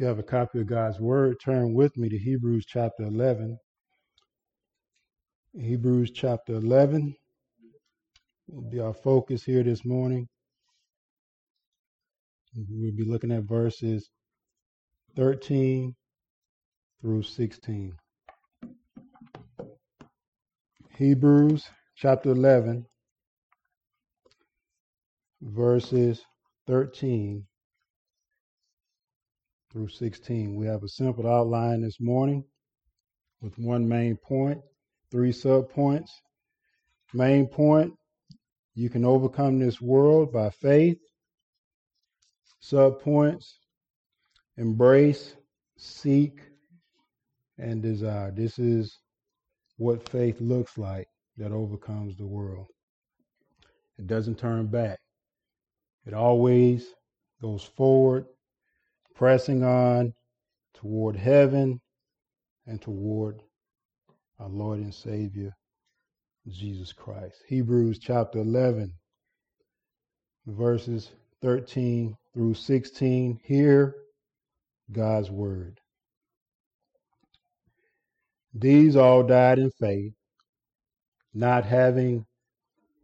you have a copy of God's Word, turn with me to Hebrews chapter 11. Hebrews chapter 11 will be our focus here this morning. We'll be looking at verses 13 through 16. Hebrews chapter 11, verses 13 through 16. We have a simple outline this morning with one main point, three subpoints. Main point you can overcome this world by faith. Subpoints embrace, seek, and desire. This is what faith looks like that overcomes the world. It doesn't turn back, it always goes forward pressing on toward heaven and toward our Lord and Savior, Jesus Christ. Hebrews chapter 11, verses 13 through 16. Hear God's word. These all died in faith, not having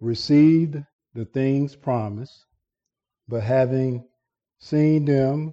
received the things promised, but having seen them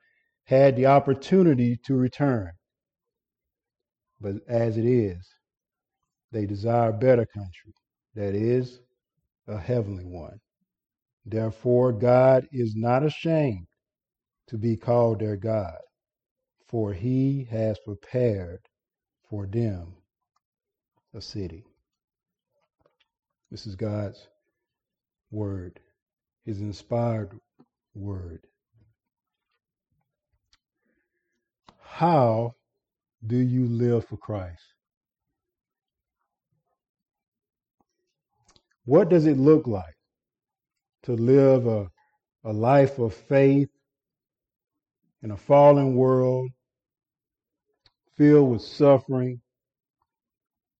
had the opportunity to return. But as it is, they desire a better country, that is, a heavenly one. Therefore, God is not ashamed to be called their God, for he has prepared for them a city. This is God's word, his inspired word. How do you live for Christ? What does it look like to live a, a life of faith in a fallen world filled with suffering,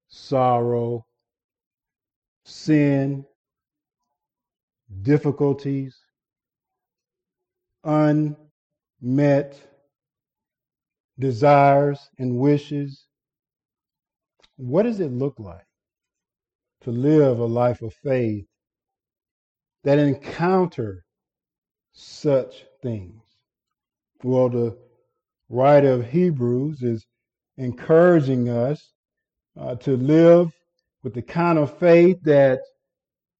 sorrow, sin, difficulties, unmet desires and wishes. What does it look like to live a life of faith that encounter such things? Well, the writer of Hebrews is encouraging us uh, to live with the kind of faith that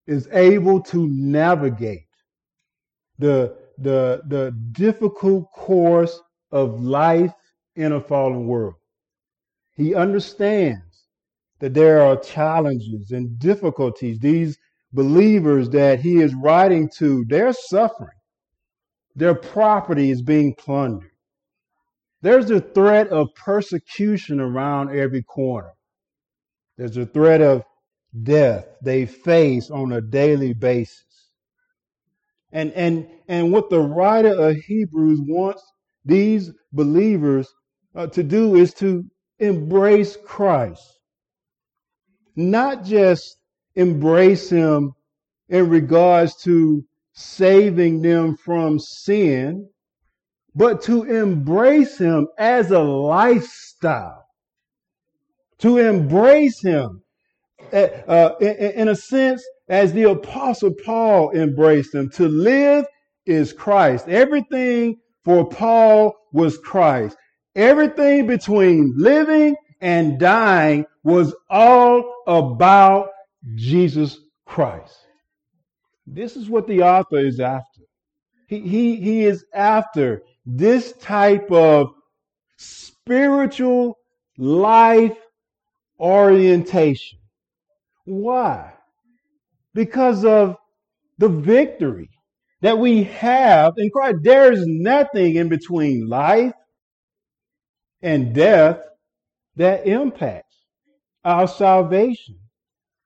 is able to navigate the, the, the difficult course of life in a fallen world. He understands that there are challenges and difficulties. These believers that he is writing to, they're suffering. Their property is being plundered. There's a threat of persecution around every corner. There's a threat of death they face on a daily basis. And, and, and what the writer of Hebrews wants these believers uh, to do is to embrace Christ. Not just embrace him in regards to saving them from sin, but to embrace him as a lifestyle. To embrace him uh, uh in a sense as the apostle Paul embraced him. To live is Christ. Everything for Paul was Christ. Everything between living and dying was all about Jesus Christ. This is what the author is after. He, he, he is after this type of spiritual life orientation. Why? Because of the victory that we have in Christ. There is nothing in between life and death that impacts our salvation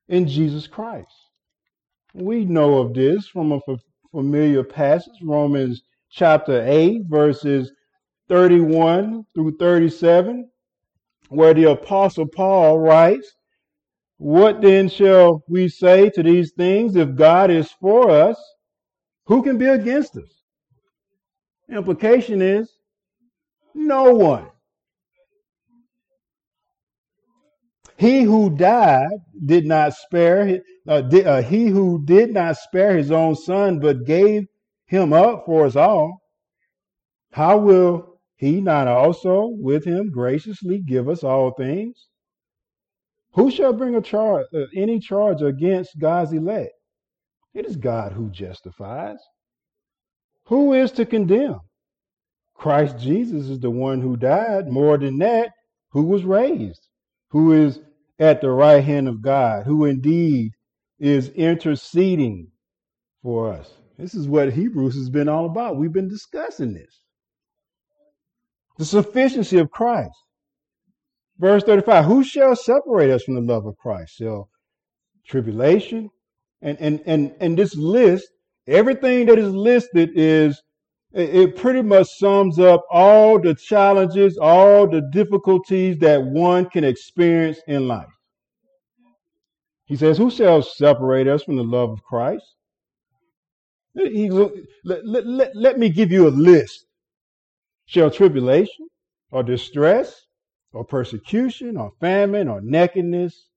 in Jesus Christ. We know of this from a familiar passage, Romans chapter 8, verses 31 through 37, where the Apostle Paul writes, What then shall we say to these things? If God is for us, who can be against us? Implication is no one. He who died did not spare, uh, did, uh, he who did not spare his own son, but gave him up for us all, how will he not also with him graciously give us all things? Who shall bring a charge, uh, any charge against God's elect? It is God who justifies. Who is to condemn? Christ Jesus is the one who died. More than that, who was raised, who is at the right hand of God, who indeed is interceding for us. This is what Hebrews has been all about. We've been discussing this. The sufficiency of Christ. Verse 35 Who shall separate us from the love of Christ? Shall tribulation? And, and, and, and this list, everything that is listed is it pretty much sums up all the challenges, all the difficulties that one can experience in life. He says, Who shall separate us from the love of Christ? Let, let, let, let me give you a list. Shall tribulation or distress or persecution or famine or nakedness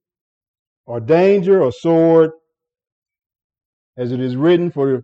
or danger or sword, as it is written, for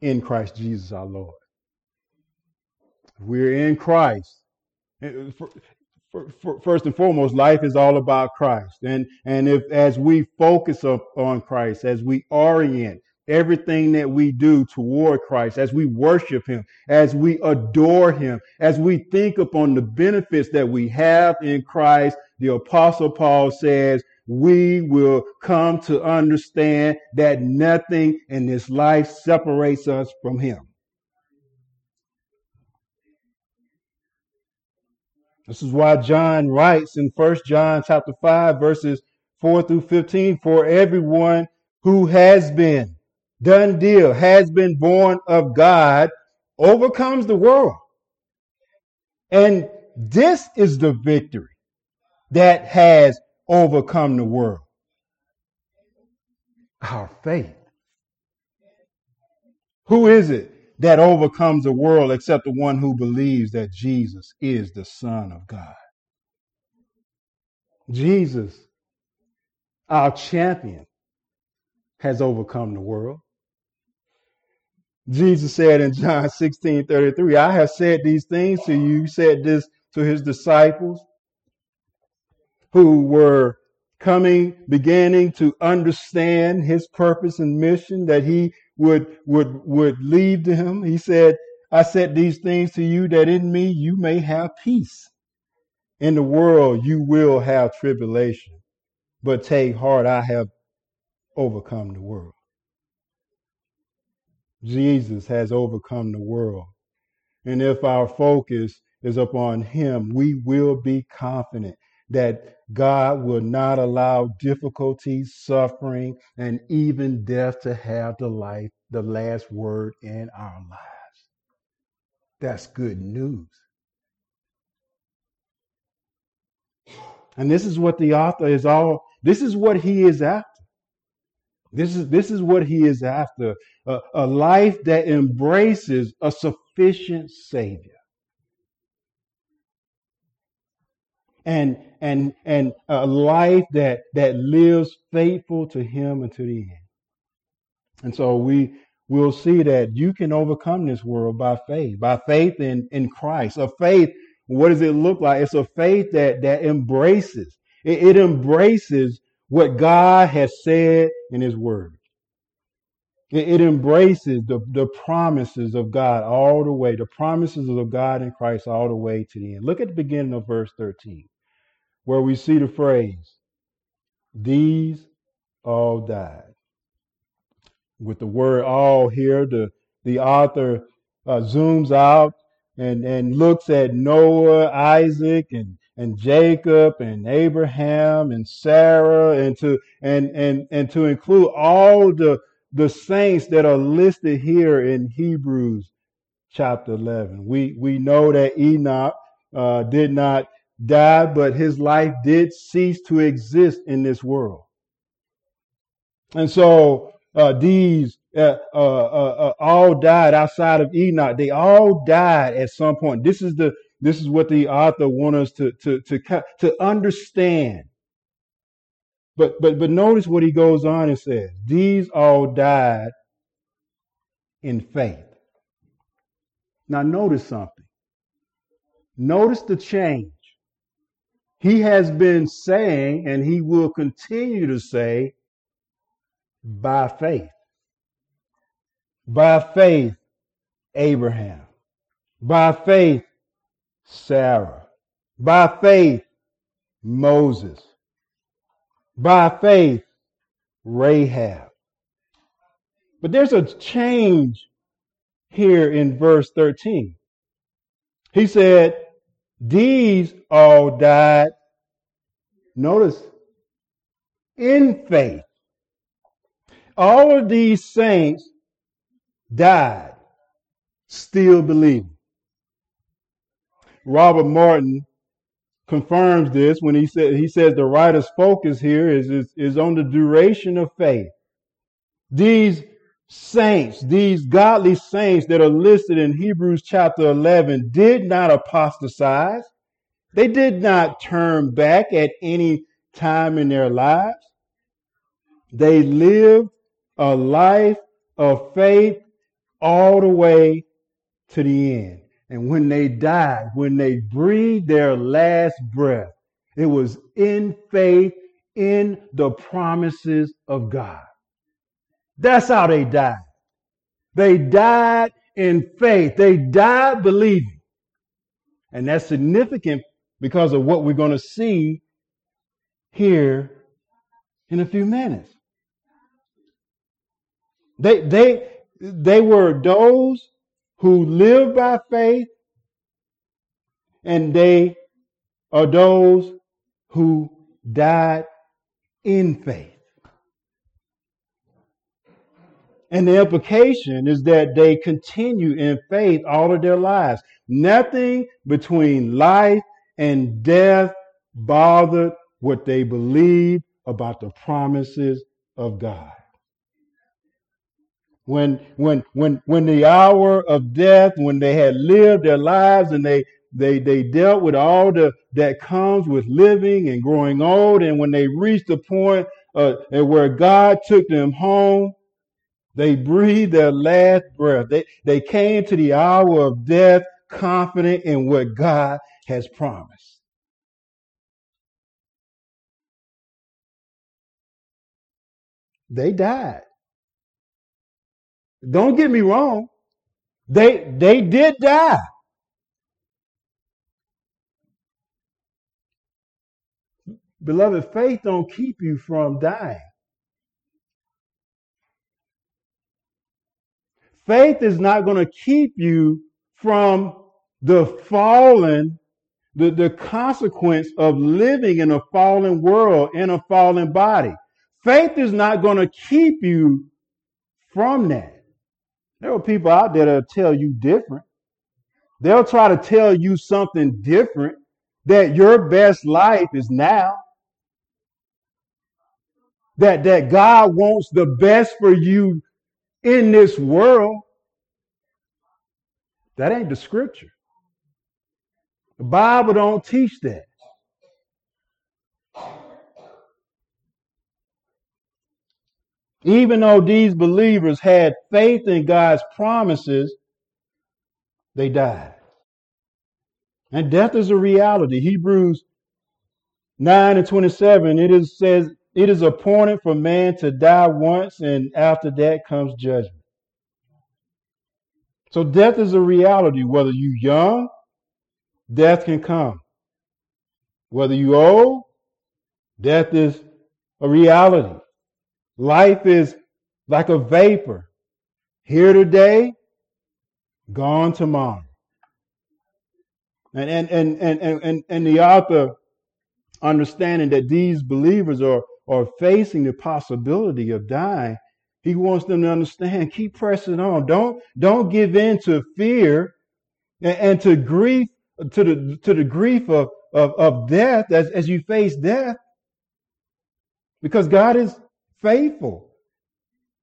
in Christ Jesus our Lord. We're in Christ. Uh, first and foremost, life is all about Christ. And, and if, as we focus up on Christ, as we orient everything that we do toward Christ, as we worship Him, as we adore Him, as we think upon the benefits that we have in Christ, the Apostle Paul says, we will come to understand that nothing in this life separates us from him. This is why John writes in 1 John chapter 5 verses 4 through 15 for everyone who has been done deal has been born of God overcomes the world. And this is the victory that has overcome the world? Our faith. Who is it that overcomes the world except the one who believes that Jesus is the Son of God? Jesus, our champion, has overcome the world. Jesus said in John 16 33, I have said these things to you, said this to his disciples who were coming, beginning to understand his purpose and mission that he would, would, would leave to him. He said, I said these things to you that in me you may have peace. In the world you will have tribulation, but take heart, I have overcome the world. Jesus has overcome the world. And if our focus is upon him, we will be confident that God will not allow difficulties, suffering, and even death to have the life, the last word in our lives. That's good news. And this is what the author is all, this is what he is after. This is, this is what he is after. A, a life that embraces a sufficient Savior. And and and a life that that lives faithful to him until the end. And so we will see that you can overcome this world by faith, by faith in, in Christ, a faith what does it look like? It's a faith that that embraces. It, it embraces what God has said in His Word. It, it embraces the, the promises of God all the way, the promises of God in Christ all the way to the end. Look at the beginning of verse 13, where we see the phrase, These all died. With the word all here, the, the author uh, zooms out and, and looks at Noah, Isaac, and, and Jacob, and Abraham, and Sarah, and to, and, and, and to include all the, the saints that are listed here in Hebrews chapter 11. We, we know that Enoch uh, did not die, but his life did cease to exist in this world. And so uh, these uh, uh, uh, uh, all died outside of Enoch. They all died at some point. This is the this is what the author wants us to to to to understand. But but but notice what he goes on and says. These all died in faith. Now notice something. Notice the change. He has been saying, and he will continue to say, by faith. By faith, Abraham. By faith, Sarah. By faith, Moses. By faith, Rahab. But there's a change here in verse 13. He said, These all died, notice, in faith. All of these saints died still believing. Robert Martin confirms this when he said he says the writer's focus here is, is, is on the duration of faith. These saints, these godly saints that are listed in Hebrews chapter 11 did not apostatize. They did not turn back at any time in their lives. They lived a life of faith all the way to the end. And when they died, when they breathed their last breath, it was in faith in the promises of God. That's how they died. They died in faith. They died believing. And that's significant because of what we're going to see here in a few minutes. They, they, they were those who live by faith, and they are those who died in faith. And the implication is that they continue in faith all of their lives. Nothing between life and death bothered what they believed about the promises of God when when when when the hour of death when they had lived their lives and they they they dealt with all the that comes with living and growing old and when they reached the point uh, where god took them home they breathed their last breath they they came to the hour of death confident in what god has promised they died don't get me wrong. They they did die. Beloved, faith don't keep you from dying. Faith is not going to keep you from the fallen, the, the consequence of living in a fallen world, in a fallen body. Faith is not going to keep you from that. There are people out there that'll tell you different. They'll try to tell you something different that your best life is now. That, that God wants the best for you in this world. That ain't the scripture. The Bible don't teach that. Even though these believers had faith in God's promises, they died. And death is a reality. Hebrews 9 and 27, it is says, it is appointed for man to die once, and after that comes judgment. So death is a reality. Whether you young, death can come. Whether you old, death is a reality. Life is like a vapor. Here today, gone tomorrow. And and and and and, and the author understanding that these believers are are facing the possibility of dying, he wants them to understand, keep pressing on. Don't don't give in to fear and, and to grief, to the to the grief of, of, of death as, as you face death. Because God is faithful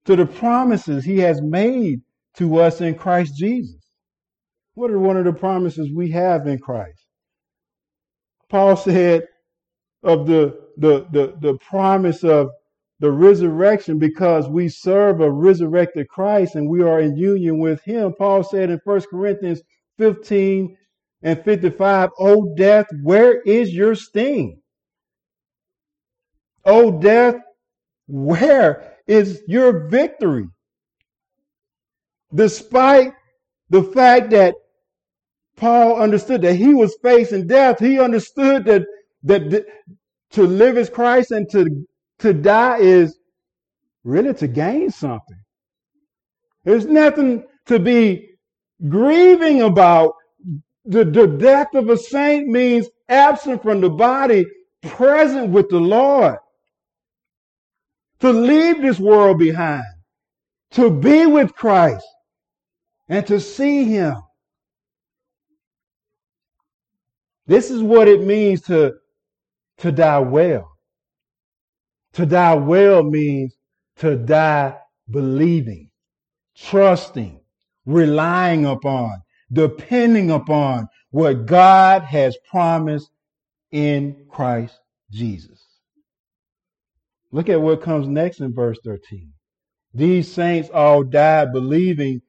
to the promises he has made to us in Christ Jesus. What are one of the promises we have in Christ? Paul said of the, the, the, the promise of the resurrection because we serve a resurrected Christ and we are in union with him. Paul said in 1 Corinthians 15 and 55, O death, where is your sting? O death, where is your victory? Despite the fact that Paul understood that he was facing death, he understood that, that to live as Christ and to, to die is really to gain something. There's nothing to be grieving about. The, the death of a saint means absent from the body, present with the Lord to leave this world behind, to be with Christ, and to see Him. This is what it means to, to die well. To die well means to die believing, trusting, relying upon, depending upon what God has promised in Christ Jesus. Look at what comes next in verse 13. These saints all died believing.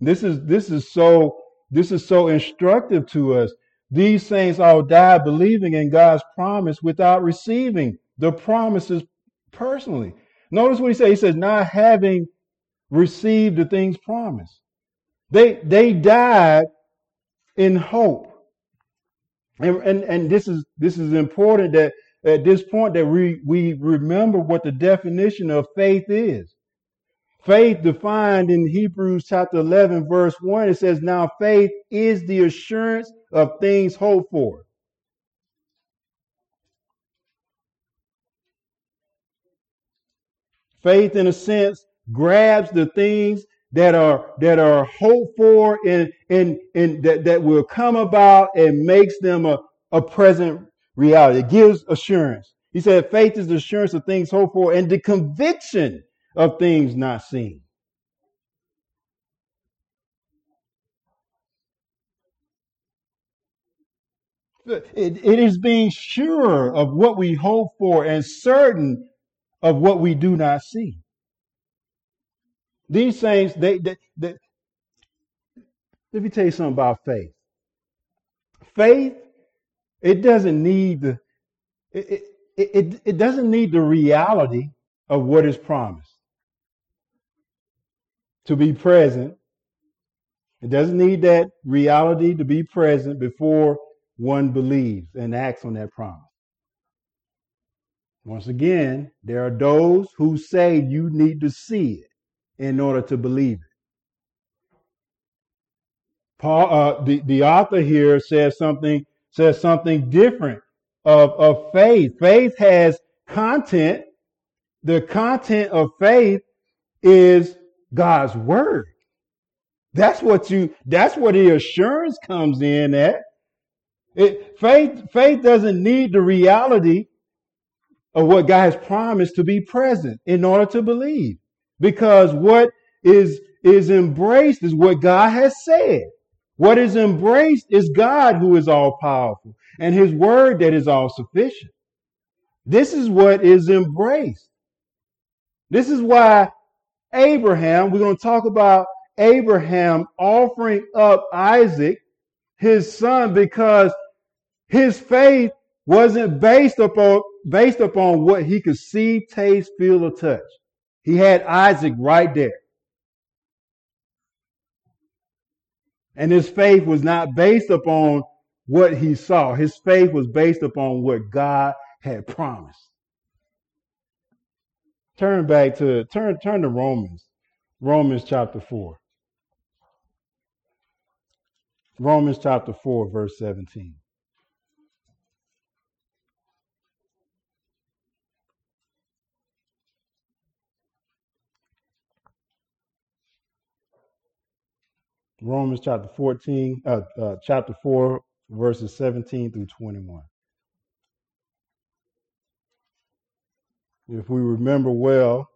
This is this is so this is so instructive to us. These saints all died believing in God's promise without receiving the promises personally. Notice what he says. He says, not having received the things promised. They they died in hope. And, and, and this is this is important that at this point that we, we remember what the definition of faith is. Faith defined in Hebrews chapter 11 verse 1, it says, now faith is the assurance of things hoped for. Faith in a sense grabs the things that are that are hoped for and and, and that, that will come about and makes them a, a present reality. It gives assurance. He said faith is the assurance of things hoped for and the conviction of things not seen. It, it is being sure of what we hope for and certain of what we do not see. These things, they, they, they let me tell you something about faith. Faith it doesn't need the it, it, it, it doesn't need the reality of what is promised to be present. It doesn't need that reality to be present before one believes and acts on that promise. Once again, there are those who say you need to see it in order to believe it. Paul, uh, the, the author here says something says something different of, of faith. Faith has content. The content of faith is God's word. That's what you, that's where the assurance comes in at. It, faith, faith doesn't need the reality of what God has promised to be present in order to believe. Because what is, is embraced is what God has said. What is embraced is God who is all powerful and his word that is all sufficient. This is what is embraced. This is why Abraham, we're going to talk about Abraham offering up Isaac, his son, because His faith wasn't based upon based upon what he could see, taste, feel, or touch. He had Isaac right there. And his faith was not based upon what he saw. His faith was based upon what God had promised. Turn back to turn turn to Romans. Romans chapter 4. Romans chapter 4 verse 17. Romans chapter 14, uh, uh, chapter 4, verses 17 through 21. If we remember well,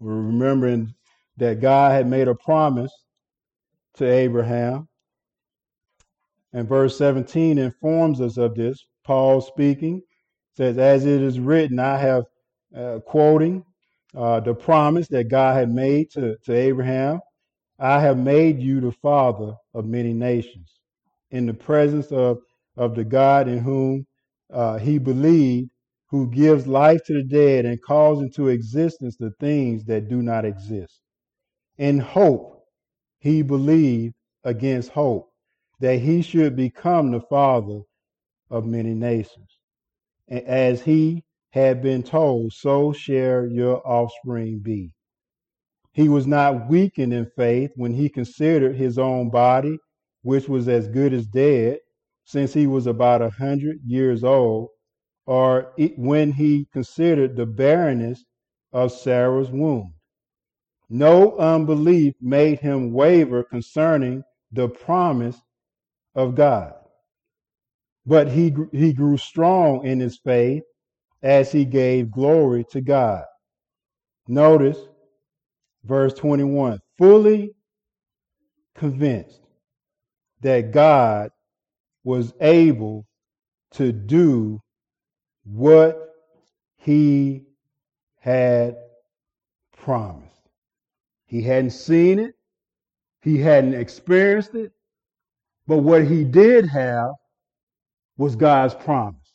we're remembering that God had made a promise to Abraham. And verse 17 informs us of this. Paul speaking says, As it is written, I have, uh, quoting uh, the promise that God had made to, to Abraham I have made you the father of many nations in the presence of, of the God in whom uh, he believed, who gives life to the dead and calls into existence the things that do not exist. In hope, he believed against hope that he should become the father of many nations. And as he had been told, so shall your offspring be. He was not weakened in faith when he considered his own body, which was as good as dead, since he was about a hundred years old, or when he considered the barrenness of Sarah's womb. No unbelief made him waver concerning the promise of God. But he, he grew strong in his faith as he gave glory to God. Notice verse 21 fully convinced that God was able to do what he had promised. He hadn't seen it, he hadn't experienced it, but what he did have was God's promise.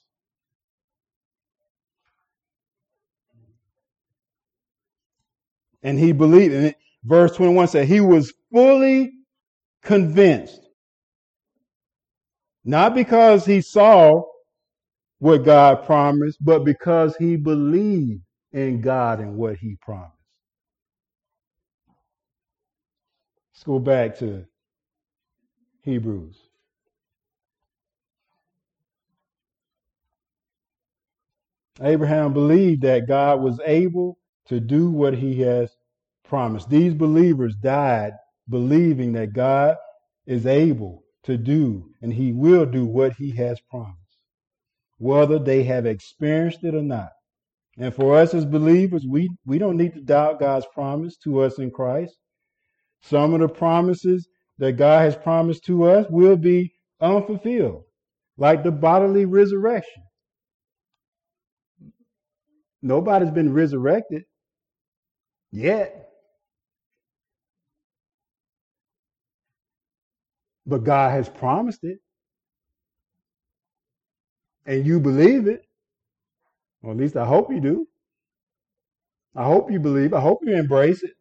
and he believed. It verse 21 said he was fully convinced. Not because he saw what God promised, but because he believed in God and what he promised. Let's go back to Hebrews. Abraham believed that God was able to do what he has promised. These believers died believing that God is able to do and he will do what he has promised, whether they have experienced it or not. And for us as believers, we, we don't need to doubt God's promise to us in Christ. Some of the promises that God has promised to us will be unfulfilled, like the bodily resurrection. Nobody's been resurrected yet. But God has promised it. And you believe it. Or at least I hope you do. I hope you believe. I hope you embrace it.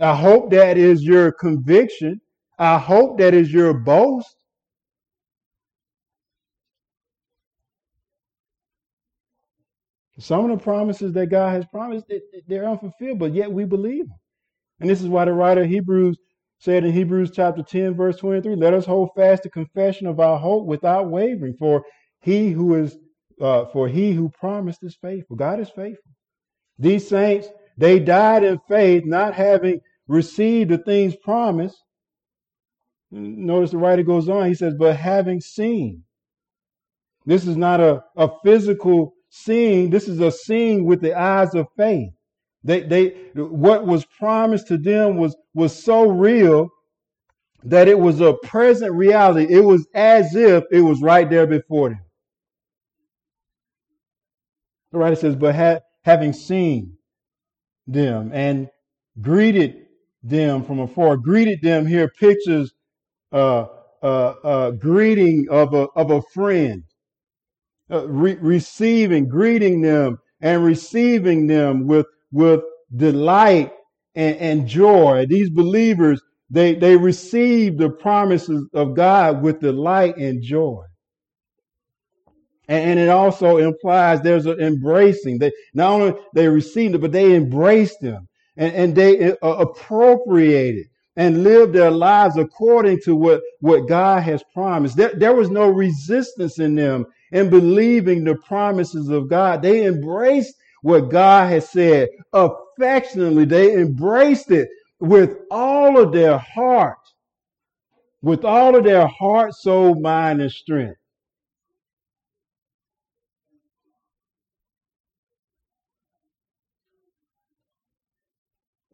I hope that is your conviction. I hope that is your boast. Some of the promises that God has promised, they're unfulfilled, but yet we believe them. And this is why the writer of Hebrews said in Hebrews chapter 10, verse 23, let us hold fast the confession of our hope without wavering, for he who is uh, for he who promised is faithful. God is faithful. These saints, they died in faith, not having received the things promised. Notice the writer goes on, he says, but having seen. This is not a, a physical seeing, this is a seeing with the eyes of faith. They, they, what was promised to them was, was so real that it was a present reality. It was as if it was right there before them. The writer says, but ha- having seen them and greeted them from afar, greeted them here, pictures uh, uh, uh, greeting of a, of a friend, uh, re- receiving, greeting them and receiving them with, with delight and, and joy. These believers, they, they receive the promises of God with delight and joy. And, and it also implies there's an embracing. They not only they received it, but they embraced them and, and they uh, appropriated and lived their lives according to what, what God has promised. There, there was no resistance in them in believing the promises of God. They embraced what God has said affectionately. They embraced it with all of their heart, with all of their heart, soul, mind, and strength.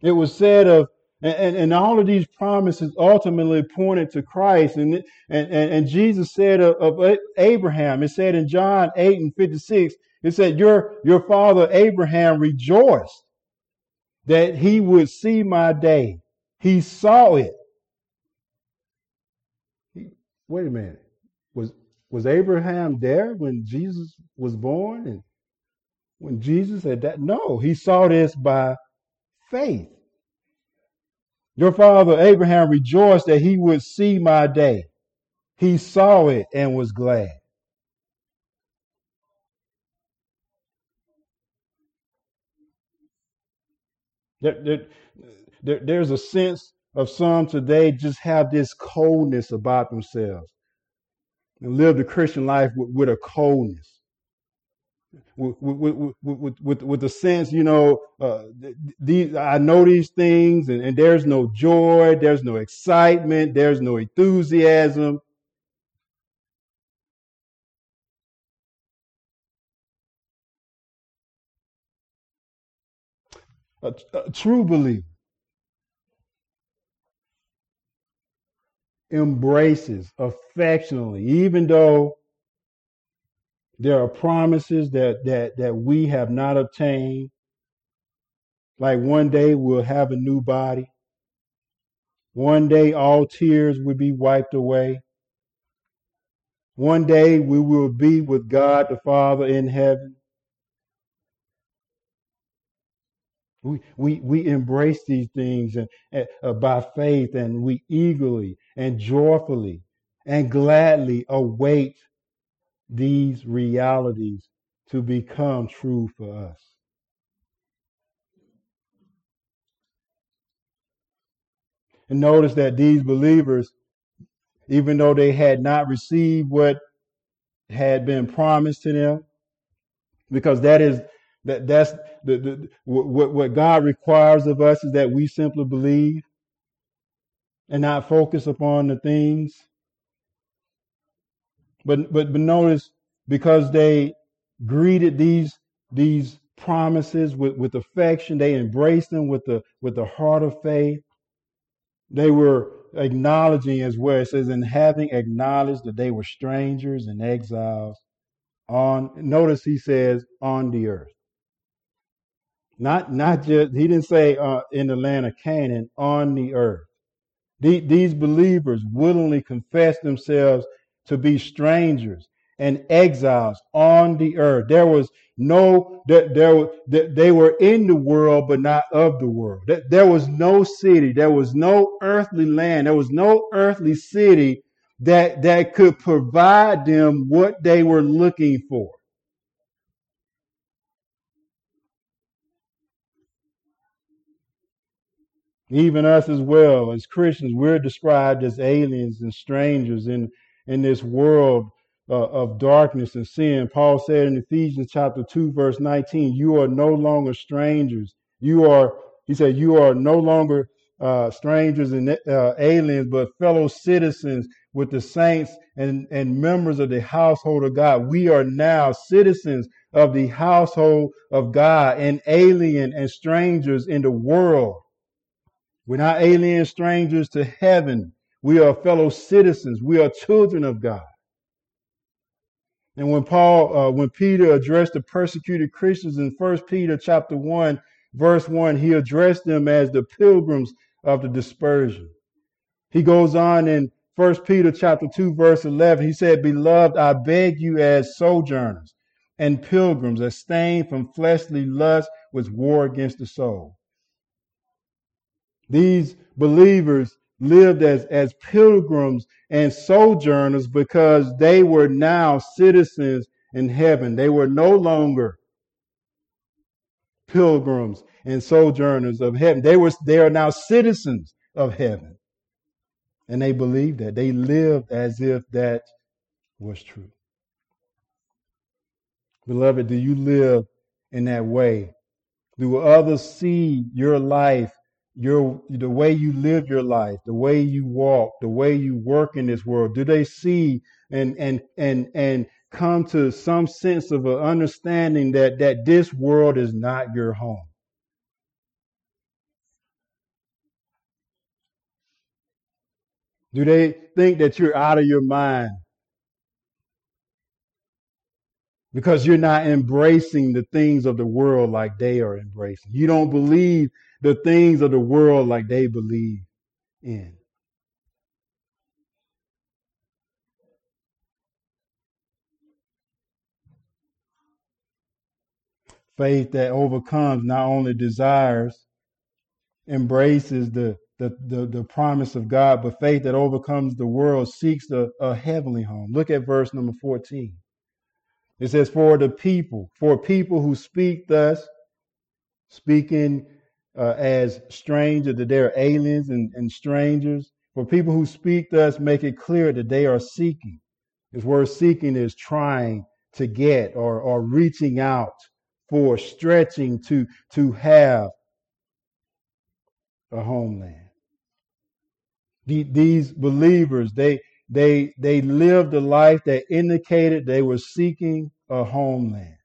It was said of, and, and all of these promises ultimately pointed to Christ. And, and, and, Jesus said of, of Abraham, it said in John 8 and 56, it said, Your, your father Abraham rejoiced that he would see my day. He saw it. Wait a minute. Was, was Abraham there when Jesus was born? And when Jesus said that? No, he saw this by faith. Your father Abraham rejoiced that he would see my day. He saw it and was glad. There, there, there, there's a sense of some today just have this coldness about themselves and live the Christian life with, with a coldness with with with with, with the sense, you know, uh, these I know these things, and, and there's no joy, there's no excitement, there's no enthusiasm. A, a true believer embraces affectionately, even though there are promises that, that, that we have not obtained. Like one day we'll have a new body. One day all tears will be wiped away. One day we will be with God the Father in heaven. We, we, we embrace these things and, uh, by faith and we eagerly and joyfully and gladly await these realities to become true for us. And notice that these believers, even though they had not received what had been promised to them, because that is that that's the, the what, what God requires of us is that we simply believe and not focus upon the things but but but notice because they greeted these these promises with, with affection, they embraced them with the with the heart of faith. They were acknowledging as well. It says, and having acknowledged that they were strangers and exiles on notice he says on the earth. Not not just he didn't say uh, in the land of Canaan, on the earth. The, these believers willingly confessed themselves to be strangers and exiles on the earth. There was no, that there, there, they were in the world, but not of the world. There was no city. There was no earthly land. There was no earthly city that, that could provide them what they were looking for. Even us as well, as Christians, we're described as aliens and strangers in in this world uh, of darkness and sin. Paul said in Ephesians chapter 2, verse 19, you are no longer strangers. You are, he said, you are no longer uh, strangers and uh, aliens, but fellow citizens with the saints and, and members of the household of God. We are now citizens of the household of God and alien and strangers in the world. We're not alien strangers to heaven. We are fellow citizens. We are children of God. And when Paul, uh, when Peter addressed the persecuted Christians in First Peter chapter one, verse one, he addressed them as the pilgrims of the dispersion. He goes on in First Peter chapter 2, verse 11, he said, Beloved, I beg you as sojourners and pilgrims, abstain from fleshly lust which war against the soul. These believers lived as, as pilgrims and sojourners because they were now citizens in heaven. They were no longer pilgrims and sojourners of heaven. They were they are now citizens of heaven. And they believed that. They lived as if that was true. Beloved, do you live in that way? Do others see your life, your the way you live your life, the way you walk, the way you work in this world? Do they see and and and and come to some sense of an understanding that that this world is not your home? Do they think that you're out of your mind because you're not embracing the things of the world like they are embracing? You don't believe the things of the world like they believe in. Faith that overcomes not only desires, embraces the the, the, the promise of God, but faith that overcomes the world seeks a, a heavenly home. Look at verse number 14. It says, For the people, for people who speak thus, speaking uh, as strangers, that they're aliens and, and strangers, for people who speak thus, make it clear that they are seeking. This word seeking is trying to get or, or reaching out for, stretching to, to have a homeland the, these believers, they they they lived a life that indicated they were seeking a homeland.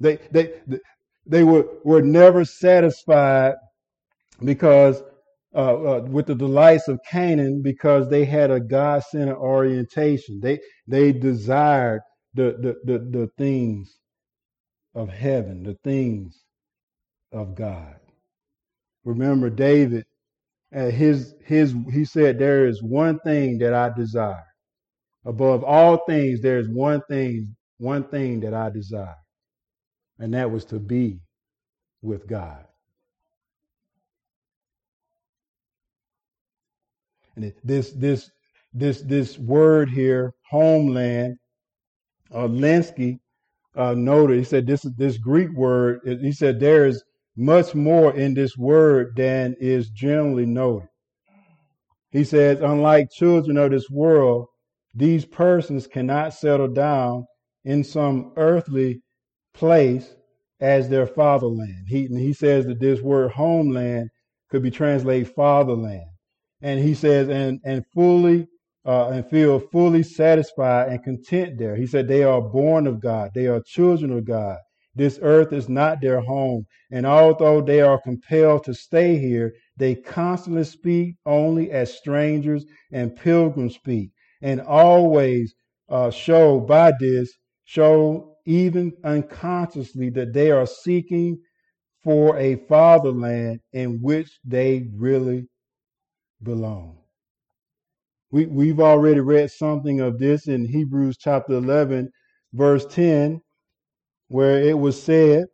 They they they were were never satisfied because uh, uh, with the delights of Canaan because they had a God centered orientation. They they desired the, the the the things of heaven, the things of God. Remember David and his his he said there is one thing that I desire. Above all things, there is one thing, one thing that I desire. And that was to be with God. And this this this this word here, homeland, uh, Lenski uh, noted. He said this this Greek word. He said there is much more in this word than is generally noted. He says, unlike children of this world, these persons cannot settle down in some earthly place as their fatherland. He, he says that this word homeland could be translated fatherland. And he says, and, and fully, uh, and feel fully satisfied and content there. He said they are born of God. They are children of God. This earth is not their home. And although they are compelled to stay here, they constantly speak only as strangers and pilgrims speak, and always uh, show by this, show even unconsciously that they are seeking for a fatherland in which they really belong. We, we've already read something of this in Hebrews chapter 11, verse 10, where it was said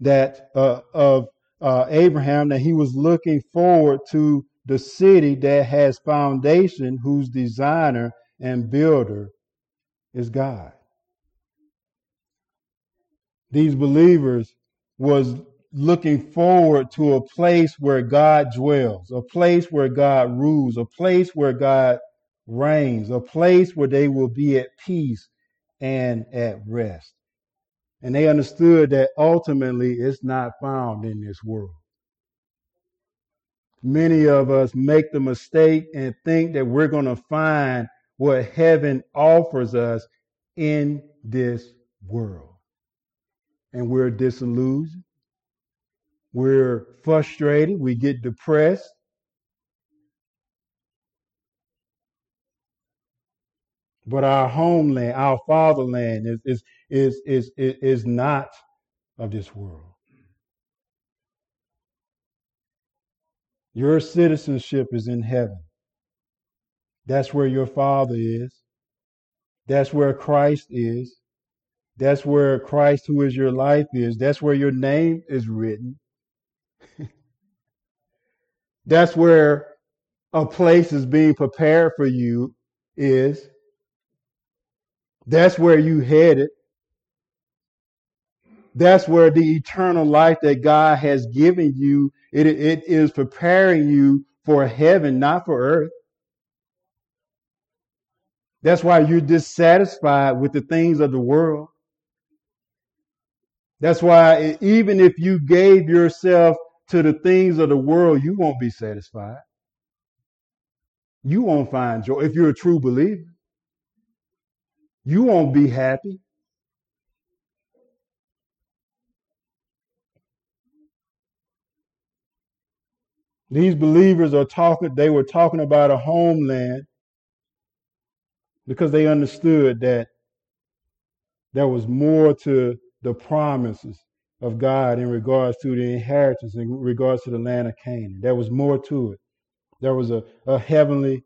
that uh, of uh, Abraham that he was looking forward to the city that has foundation, whose designer and builder is God. These believers was looking forward to a place where God dwells, a place where God rules, a place where God reigns, a place where they will be at peace and at rest. And they understood that ultimately it's not found in this world. Many of us make the mistake and think that we're going to find what heaven offers us in this world. And we're disillusioned. We're frustrated. We get depressed. But our homeland, our fatherland is, is, is, is, is, is not of this world. Your citizenship is in heaven. That's where your Father is. That's where Christ is. That's where Christ, who is your life, is. That's where your name is written. That's where a place is being prepared for you is. That's where you headed. That's where the eternal life that God has given you, it, it is preparing you for heaven, not for earth. That's why you're dissatisfied with the things of the world. That's why even if you gave yourself to the things of the world, you won't be satisfied. You won't find joy. If you're a true believer, you won't be happy. These believers are talking, they were talking about a homeland because they understood that there was more to the promises of God in regards to the inheritance, in regards to the land of Canaan. There was more to it. There was a, a heavenly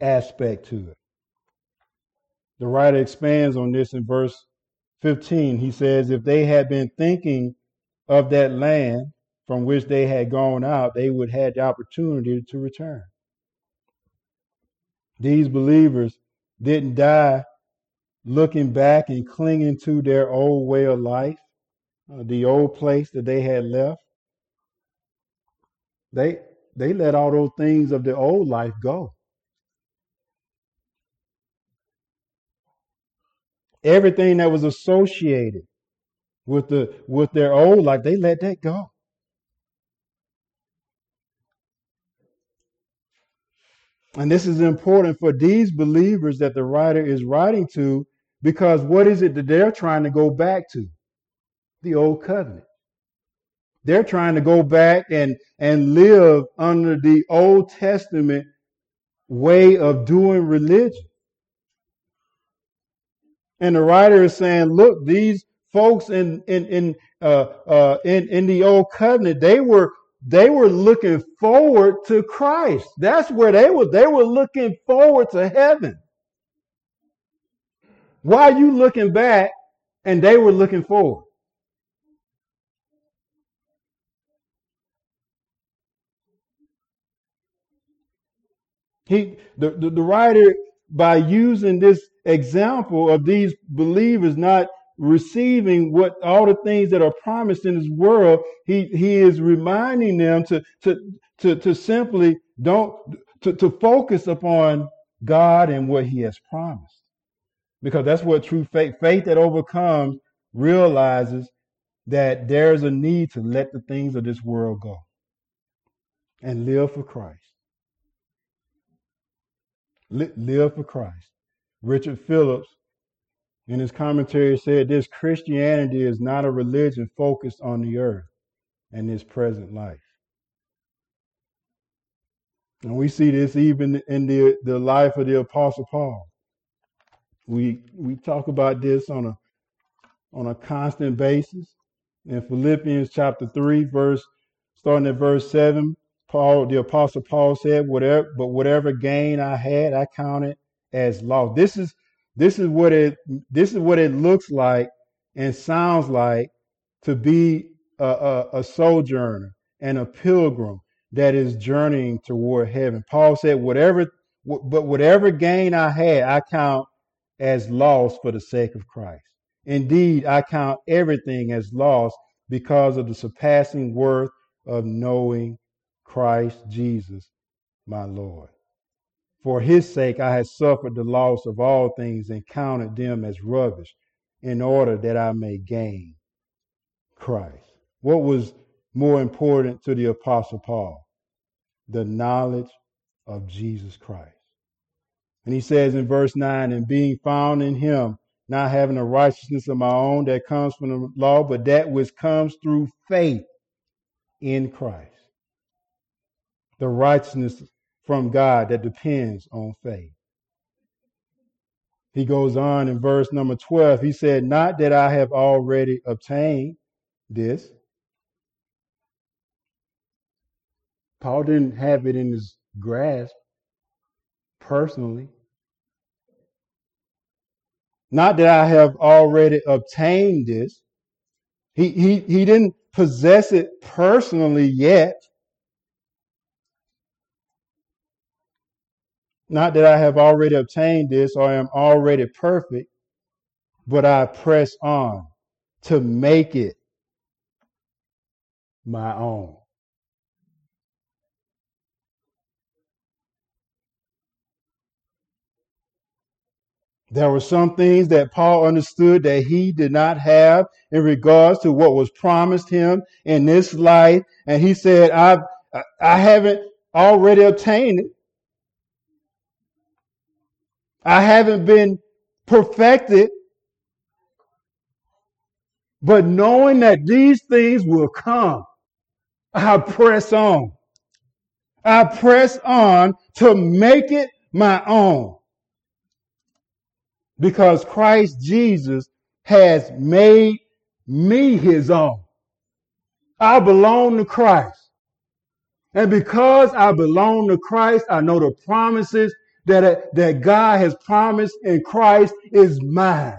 aspect to it. The writer expands on this in verse 15. He says, If they had been thinking of that land from which they had gone out, they would have the opportunity to return. These believers didn't die looking back and clinging to their old way of life, uh, the old place that they had left. They they let all those things of the old life go. Everything that was associated with the with their old life, they let that go. And this is important for these believers that the writer is writing to because what is it that they're trying to go back to? The old covenant. They're trying to go back and, and live under the Old Testament way of doing religion. And the writer is saying, look, these folks in in in uh, uh, in in the old covenant, they were they were looking forward to Christ. That's where they were. They were looking forward to heaven. Why are you looking back and they were looking forward? He the, the, the writer by using this example of these believers not receiving what all the things that are promised in this world, he, he is reminding them to, to, to, to simply don't, to, to focus upon God and what he has promised. Because that's what true faith, faith that overcomes realizes that there's a need to let the things of this world go and live for Christ. Live for Christ. Richard Phillips in his commentary said this Christianity is not a religion focused on the earth and this present life. And we see this even in the, the life of the Apostle Paul. We we talk about this on a on a constant basis. In Philippians chapter 3, verse starting at verse 7, Paul, the apostle Paul said, Whatever but whatever gain I had, I counted as loss. This is this is what it this is what it looks like and sounds like to be a, a, a sojourner and a pilgrim that is journeying toward heaven. Paul said, "Whatever, but whatever gain I had, I count as loss for the sake of Christ. Indeed, I count everything as loss because of the surpassing worth of knowing Christ Jesus, my Lord." For his sake I have suffered the loss of all things and counted them as rubbish in order that I may gain Christ. What was more important to the Apostle Paul? The knowledge of Jesus Christ. And he says in verse 9, and being found in him, not having a righteousness of my own that comes from the law, but that which comes through faith in Christ. The righteousness from God that depends on faith. He goes on in verse number 12. He said, Not that I have already obtained this. Paul didn't have it in his grasp personally. Not that I have already obtained this. He, he, he didn't possess it personally yet. Not that I have already obtained this or am already perfect, but I press on to make it my own. There were some things that Paul understood that he did not have in regards to what was promised him in this life. And he said, I've, I haven't already obtained it. I haven't been perfected. But knowing that these things will come, I press on. I press on to make it my own because Christ Jesus has made me his own. I belong to Christ. And because I belong to Christ, I know the promises that, that God has promised in Christ is mine.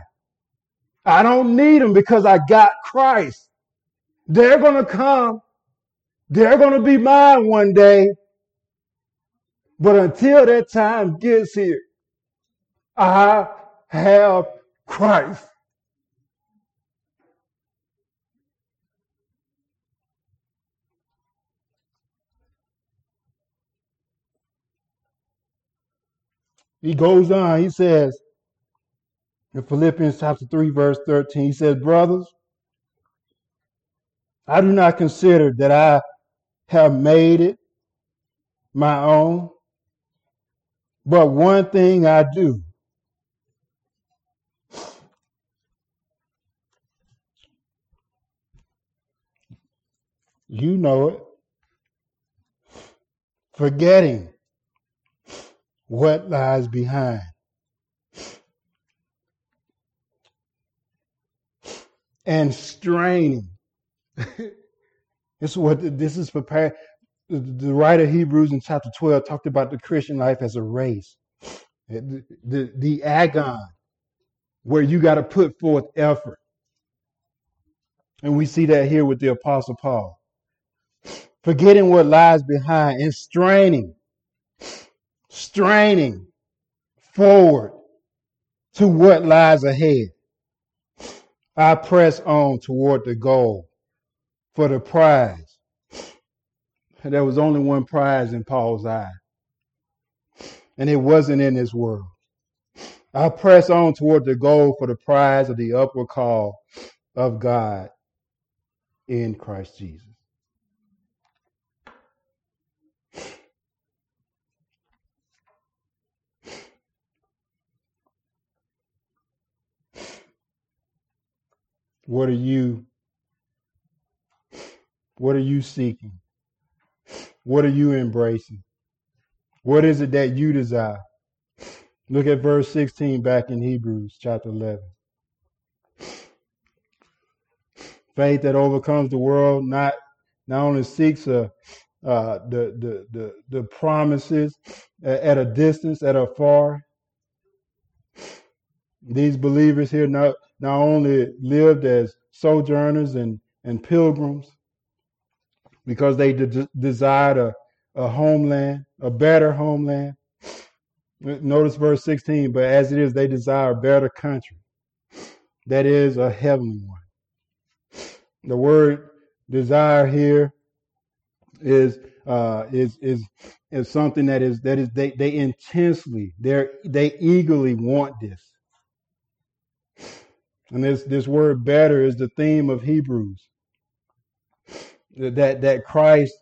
I don't need them because I got Christ. They're going to come. They're going to be mine one day. But until that time gets here, I have Christ. He goes on, he says in Philippians chapter 3, verse 13, he says, Brothers, I do not consider that I have made it my own, but one thing I do You know it. Forgetting what lies behind. And straining. this is what this is prepared. The, writer of Hebrews in chapter 12 talked about the Christian life as a race. The, the, the agon, where you got to put forth effort. And we see that here with the Apostle Paul forgetting what lies behind and straining, straining forward to what lies ahead. I press on toward the goal for the prize. There was only one prize in Paul's eye, and it wasn't in this world. I press on toward the goal for the prize of the upward call of God in Christ Jesus. What are you what are you seeking? What are you embracing? What is it that you desire? Look at verse 16 back in Hebrews chapter 11. Faith that overcomes the world not not only seeks a, uh, the, the, the, the promises at a distance, at a far. These believers here not, not only lived as sojourners and, and pilgrims because they de- desired a, a homeland, a better homeland. Notice verse 16, but as it is, they desire a better country. That is a heavenly one. The word desire here is uh, is is is something that is that is they they intensely they they eagerly want this. And this, this word better is the theme of Hebrews. That, that Christ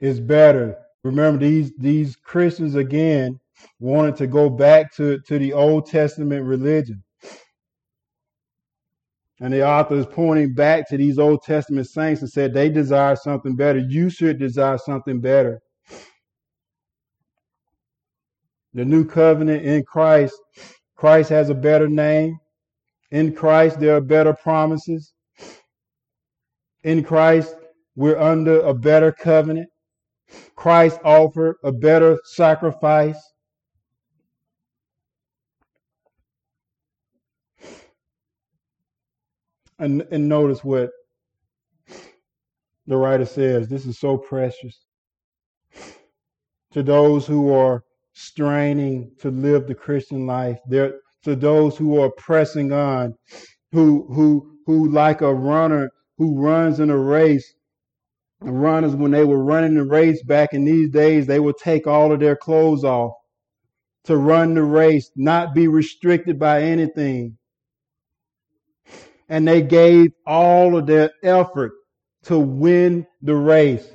is better. Remember, these, these Christians again wanted to go back to, to the Old Testament religion. And the author is pointing back to these Old Testament saints and said they desire something better. You should desire something better. The new covenant in Christ, Christ has a better name. In Christ, there are better promises. In Christ, we're under a better covenant. Christ offered a better sacrifice. And, and notice what the writer says this is so precious to those who are straining to live the Christian life. There, to those who are pressing on, who who who like a runner who runs in a race. Runners, when they were running the race back in these days, they would take all of their clothes off to run the race, not be restricted by anything. And they gave all of their effort to win the race.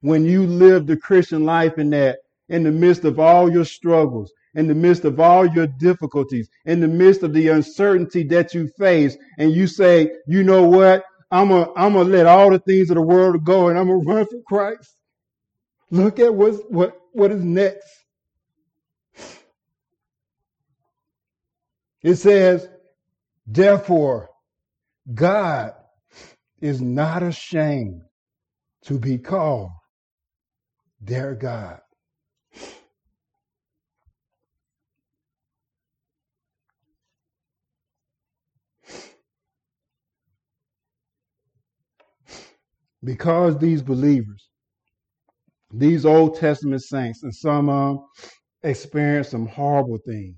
When you live the Christian life in that, in the midst of all your struggles, in the midst of all your difficulties, in the midst of the uncertainty that you face, and you say, you know what? I'm gonna I'm gonna let all the things of the world go and I'm gonna run for Christ. Look at what's, what what is next. It says, therefore, God is not ashamed to be called their God. Because these believers, these Old Testament saints, and some of them experienced some horrible things.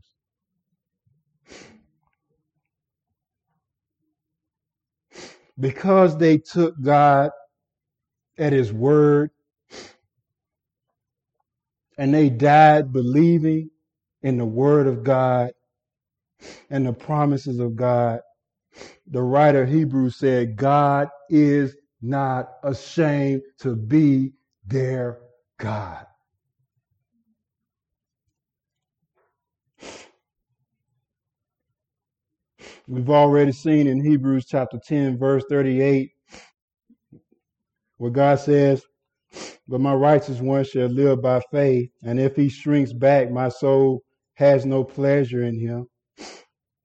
Because they took God at his word and they died believing in the word of God and the promises of God. The writer of Hebrews said, God is not ashamed to be their God. We've already seen in Hebrews chapter 10, verse 38, where God says, But my righteous one shall live by faith, and if he shrinks back, my soul has no pleasure in him.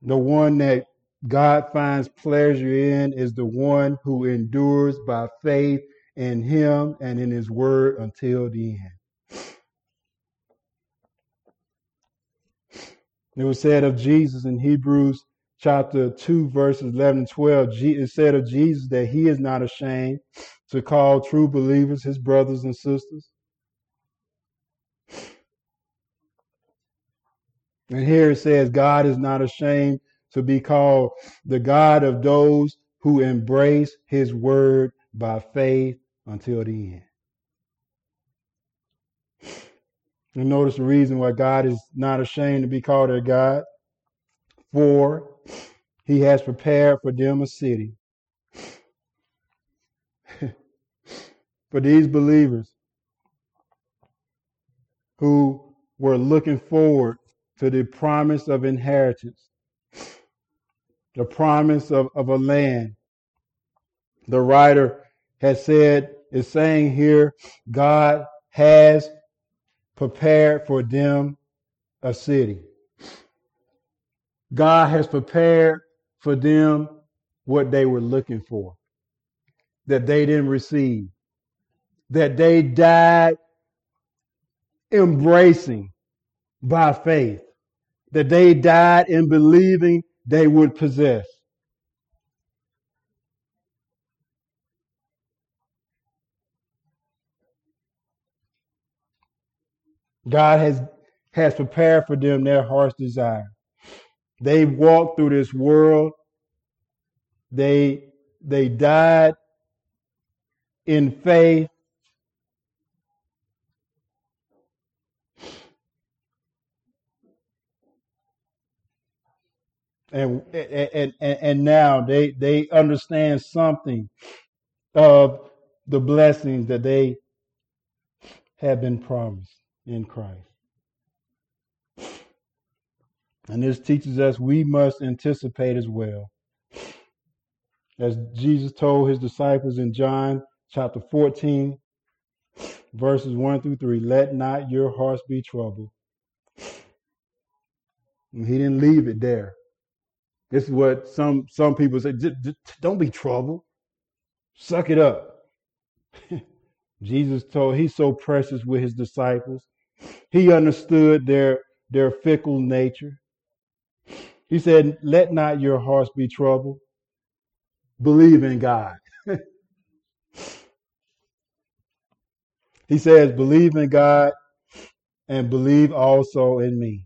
The one that God finds pleasure in is the one who endures by faith in him and in his word until the end. It was said of Jesus in Hebrews chapter 2, verses 11 and 12. It said of Jesus that he is not ashamed to call true believers his brothers and sisters. And here it says, God is not ashamed to be called the God of those who embrace his word by faith until the end. And notice the reason why God is not ashamed to be called their God. For he has prepared for them a city. for these believers who were looking forward to the promise of inheritance the promise of, of a land. The writer has said, is saying here, God has prepared for them a city. God has prepared for them what they were looking for, that they didn't receive, that they died embracing by faith, that they died in believing they would possess. God has, has prepared for them their heart's desire. They walked through this world. They, they died in faith. And, and, and, and now they, they understand something of the blessings that they have been promised in Christ. And this teaches us we must anticipate as well. As Jesus told his disciples in John chapter 14, verses 1 through 3, let not your hearts be troubled. And he didn't leave it there. This is what some some people say. Don't be troubled. Suck it up. Jesus told he's so precious with his disciples. He understood their their fickle nature. He said, Let not your hearts be troubled. Believe in God. he says, Believe in God and believe also in me.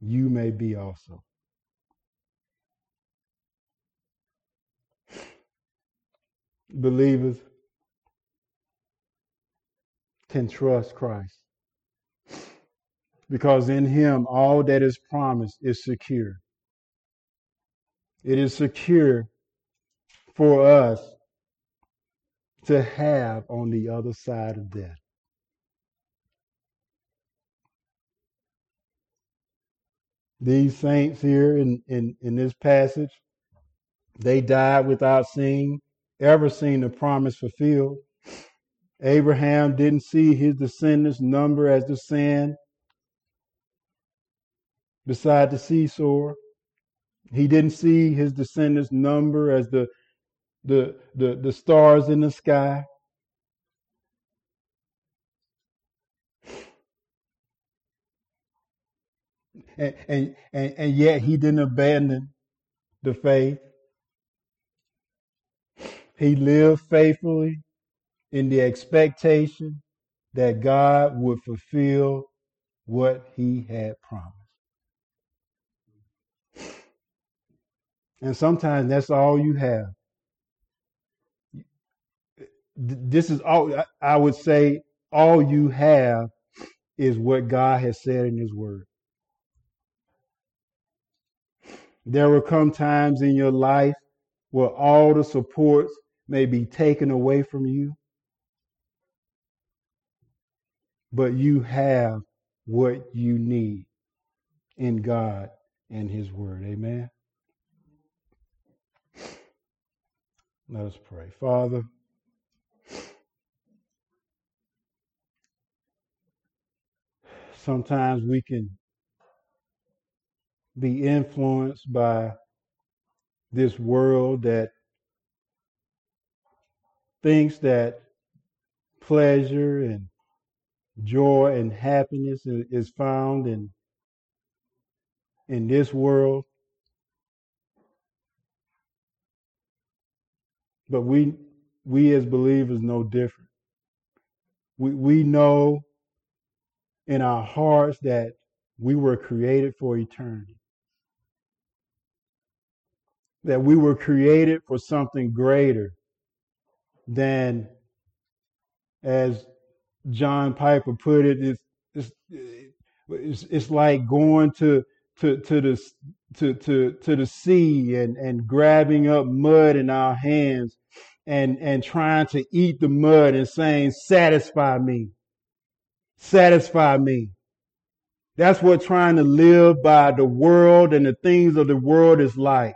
you may be also. Believers can trust Christ because in him all that is promised is secure. It is secure for us to have on the other side of death. These saints here in, in, in this passage, they died without seeing, ever seeing the promise fulfilled. Abraham didn't see his descendants number as the sand beside the seashore. He didn't see his descendants number as the the the, the stars in the sky. And, and, and, yet he didn't abandon the faith. He lived faithfully in the expectation that God would fulfill what he had promised. And sometimes that's all you have. This is all, I would say, all you have is what God has said in his word. There will come times in your life where all the supports may be taken away from you, but you have what you need in God and His Word. Amen. Let us pray. Father, sometimes we can be influenced by this world that thinks that pleasure and joy and happiness is found in in this world. But we we as believers know different. We we know in our hearts that we were created for eternity that we were created for something greater than, as John Piper put it, it's, it's, it's, it's like going to, to, to the, to, to, to the sea and, and grabbing up mud in our hands and, and trying to eat the mud and saying, satisfy me, satisfy me. That's what trying to live by the world and the things of the world is like.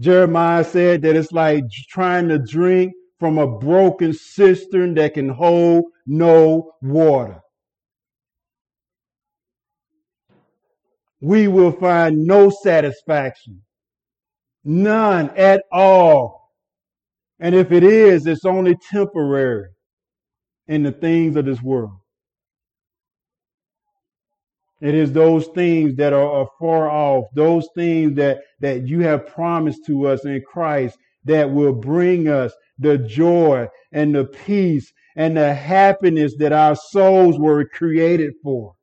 Jeremiah said that it's like trying to drink from a broken cistern that can hold no water. We will find no satisfaction. None at all. And if it is, it's only temporary in the things of this world. It is those things that are, far off, those things that, that you have promised to us in Christ that will bring us the joy and the peace and the happiness that our souls were created for.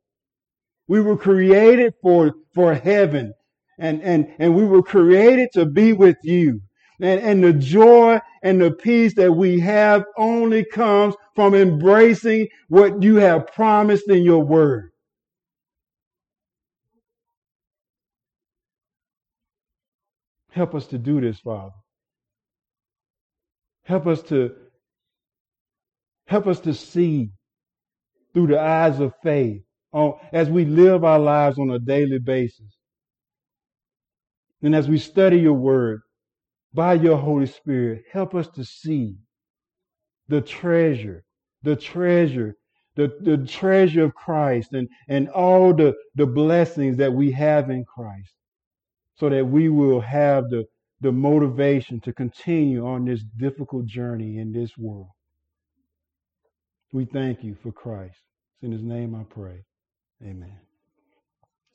We were created for, for heaven and, and, and we were created to be with you. And, and the joy and the peace that we have only comes from embracing what you have promised in your word. Help us to do this, Father. Help us to help us to see through the eyes of faith on, as we live our lives on a daily basis. And as we study your word, by your Holy Spirit, help us to see the treasure, the treasure, the, the treasure of Christ and, and all the, the blessings that we have in Christ so that we will have the, the motivation to continue on this difficult journey in this world. We thank you for Christ. It's in his name I pray. Amen.